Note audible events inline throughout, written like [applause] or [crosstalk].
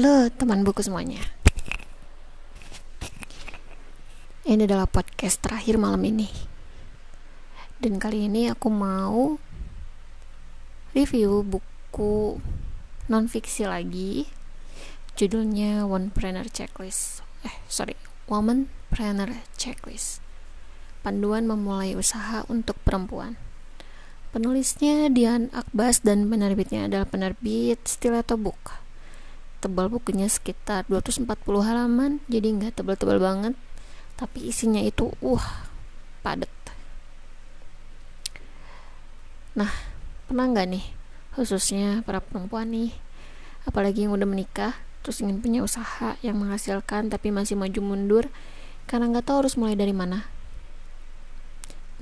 Halo teman buku semuanya. Ini adalah podcast terakhir malam ini. Dan kali ini aku mau Review buku non-fiksi lagi. Judulnya One Planner Checklist. Eh sorry. Woman Planner Checklist. Panduan memulai usaha untuk perempuan. Penulisnya Dian Akbas dan penerbitnya adalah penerbit Stiletto Book tebal bukunya sekitar 240 halaman jadi nggak tebal-tebal banget. Tapi isinya itu uh padet nah pernah nggak nih khususnya para perempuan nih apalagi yang udah menikah terus ingin punya usaha yang menghasilkan tapi masih maju mundur karena nggak tahu harus mulai dari mana?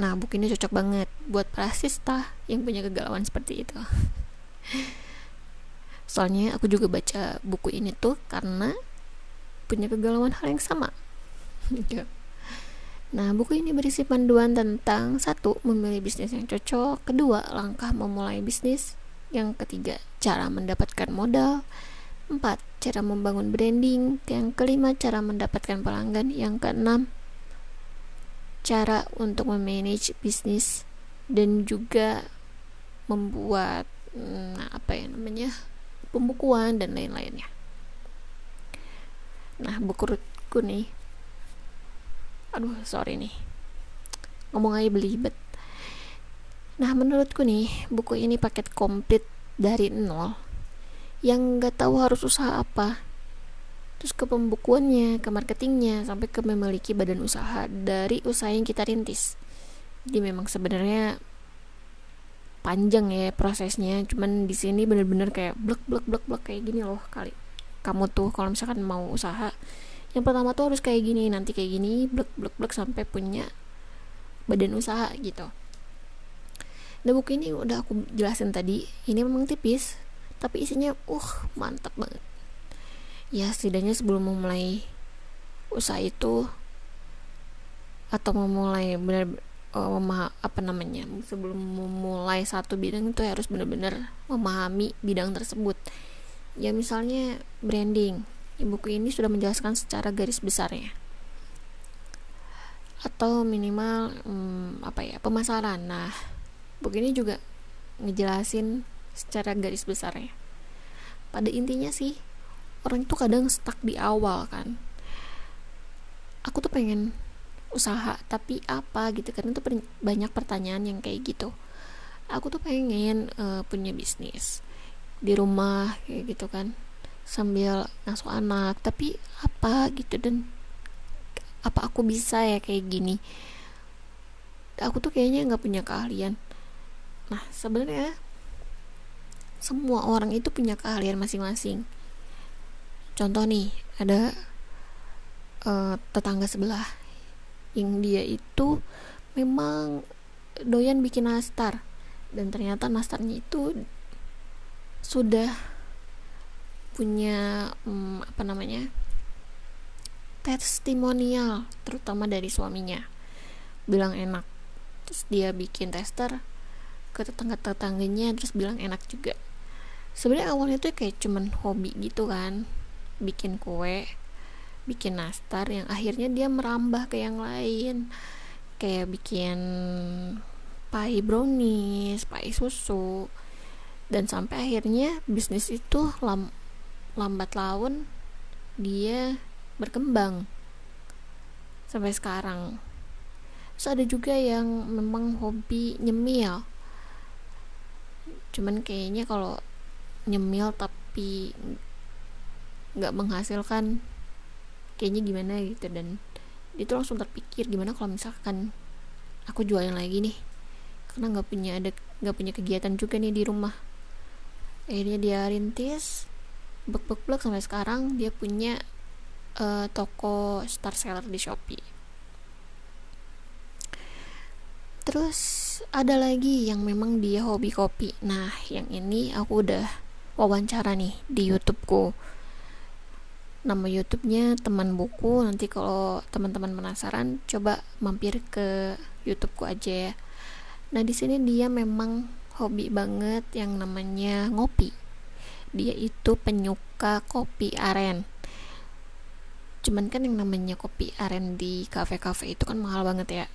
Nah buku ini cocok banget buat para sista yang punya kegalauan seperti itu [laughs] soalnya aku juga baca buku ini tuh karena punya kegalauan hal yang sama iya. nah buku ini berisi panduan tentang satu memilih bisnis yang cocok kedua langkah memulai bisnis yang ketiga cara mendapatkan modal empat cara membangun branding yang kelima cara mendapatkan pelanggan yang keenam cara untuk memanage bisnis dan juga membuat nah apa ya namanya pembukuan dan lain-lainnya. Nah bukuku nih. Aduh sorry nih. Ngomong aja belibet. Nah menurutku nih buku ini paket komplit dari nol. Yang nggak tahu harus usaha apa. Terus ke pembukuannya, ke marketingnya, sampai ke memiliki badan usaha dari usaha yang kita rintis. Jadi memang sebenarnya panjang ya prosesnya. Cuman di sini bener-bener kayak blek blek blek blek kayak gini loh kali. Kamu tuh kalau misalkan mau usaha yang pertama tuh harus kayak gini nanti kayak gini blek blek blek sampai punya badan usaha gitu. Nah buku ini udah aku jelasin tadi ini memang tipis tapi isinya uh mantap banget. Ya setidaknya sebelum memulai usaha itu atau memulai benar uh, apa namanya sebelum memulai satu bidang itu harus benar-benar memahami bidang tersebut. Ya misalnya branding. Buku ini sudah menjelaskan secara garis besarnya. Atau minimal hmm, apa ya pemasaran. Nah buku ini juga ngejelasin secara garis besarnya. Pada intinya sih orang itu kadang stuck di awal kan. Aku tuh pengen usaha tapi apa gitu. Karena tuh banyak pertanyaan yang kayak gitu. Aku tuh pengen uh, punya bisnis di rumah kayak gitu kan. Sambil ngasuh anak tapi apa gitu dan apa aku bisa ya kayak gini. Aku tuh kayaknya nggak punya keahlian. Nah sebenarnya semua orang itu punya keahlian masing-masing. Contoh nih ada uh, tetangga sebelah yang dia itu memang doyan bikin nastar. Dan ternyata nastarnya itu sudah punya hmm, apa namanya testimonial terutama dari suaminya. Bilang enak. Terus dia bikin tester ke tetangga-tetangganya terus bilang enak juga. Sebenarnya awalnya tuh kayak cuman hobi gitu kan. Bikin kue bikin nastar yang akhirnya dia merambah ke yang lain. Kayak bikin pie brownies, pie susu. Dan sampai akhirnya bisnis itu lam, lambat laun dia berkembang sampai sekarang. Terus ada juga yang memang hobi nyemil. Cuman kayaknya kalau nyemil tapi nggak menghasilkan kayaknya gimana gitu. Dan itu langsung terpikir gimana kalau misalkan aku jualan lagi nih. Karena nggak punya ada nggak punya kegiatan juga nih di rumah. Akhirnya dia rintis bek bek bek sampai sekarang dia punya uh, toko star seller di shopee. Terus ada lagi yang memang dia hobi kopi. Nah yang ini aku udah wawancara nih di youtubeku nama YouTube-nya teman buku. Nanti kalau teman-teman penasaran coba mampir ke YouTube-ku aja ya. Nah di sini dia memang hobi banget yang namanya ngopi. Dia itu penyuka kopi aren. Cuman kan yang namanya kopi aren di kafe-kafe itu kan mahal banget ya.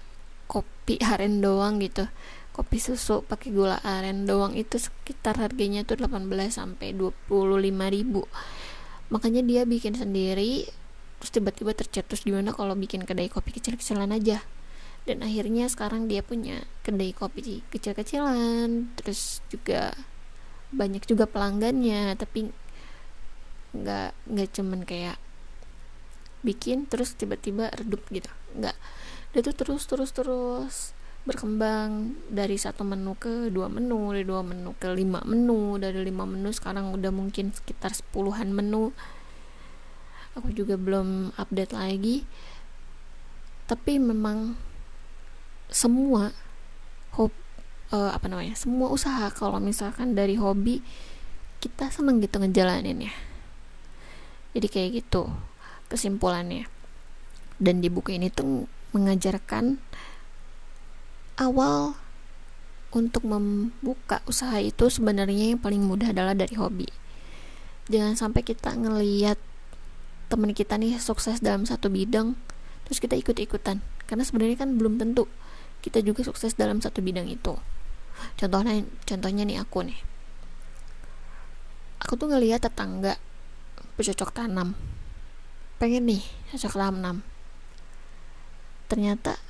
Kopi aren doang gitu. Kopi susu pakai gula aren doang itu sekitar harganya tuh 18 sampai 25 ribu makanya dia bikin sendiri terus tiba-tiba tercetus gimana kalau bikin kedai kopi kecil-kecilan aja. Dan akhirnya sekarang dia punya kedai kopi kecil-kecilan terus juga banyak juga pelanggannya. Tapi nggak nggak cuman kayak bikin terus tiba-tiba redup gitu. Nggak. Dia tuh terus terus terus berkembang dari satu menu ke dua menu dari dua menu ke lima menu dari lima menu sekarang udah mungkin sekitar sepuluhan menu. Aku juga belum update lagi. Tapi memang semua hobi uh, apa namanya semua usaha kalau misalkan dari hobi kita seneng gitu ngejalanin ya jadi kayak gitu kesimpulannya. Dan di buku ini tuh mengajarkan awal untuk membuka usaha itu sebenarnya yang paling mudah adalah dari hobi. Jangan sampai kita ngeliat teman kita nih sukses dalam satu bidang terus kita ikut-ikutan. Karena sebenarnya kan belum tentu kita juga sukses dalam satu bidang itu. Contohnya contohnya nih aku nih. Aku tuh ngelihat tetangga bercocok tanam. Pengen nih cocok tanam. Ternyata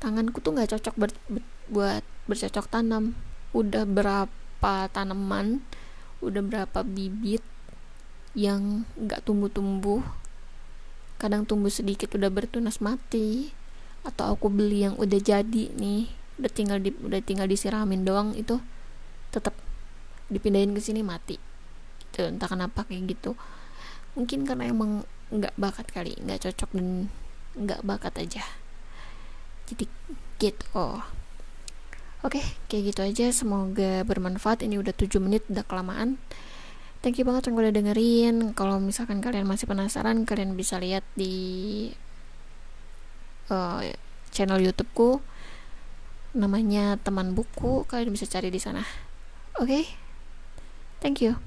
tanganku tuh nggak cocok ber, ber, buat bercocok tanam. Udah berapa tanaman udah berapa bibit yang nggak tumbuh-tumbuh kadang tumbuh sedikit udah bertunas mati atau aku beli yang udah jadi nih udah tinggal di udah tinggal disiramin doang itu tetap dipindahin ke sini mati. Gitu entah kenapa kayak gitu. Mungkin karena emang nggak bakat kali nggak cocok dan nggak bakat aja jadi gitu. Oke kayak gitu aja. Semoga bermanfaat. Ini udah 7 menit udah kelamaan. Thank you banget yang udah dengerin. Kalau misalkan kalian masih penasaran kalian bisa lihat di uh, channel YouTubeku. Namanya teman buku. Kalian bisa cari di sana. Oke? Okay? thank you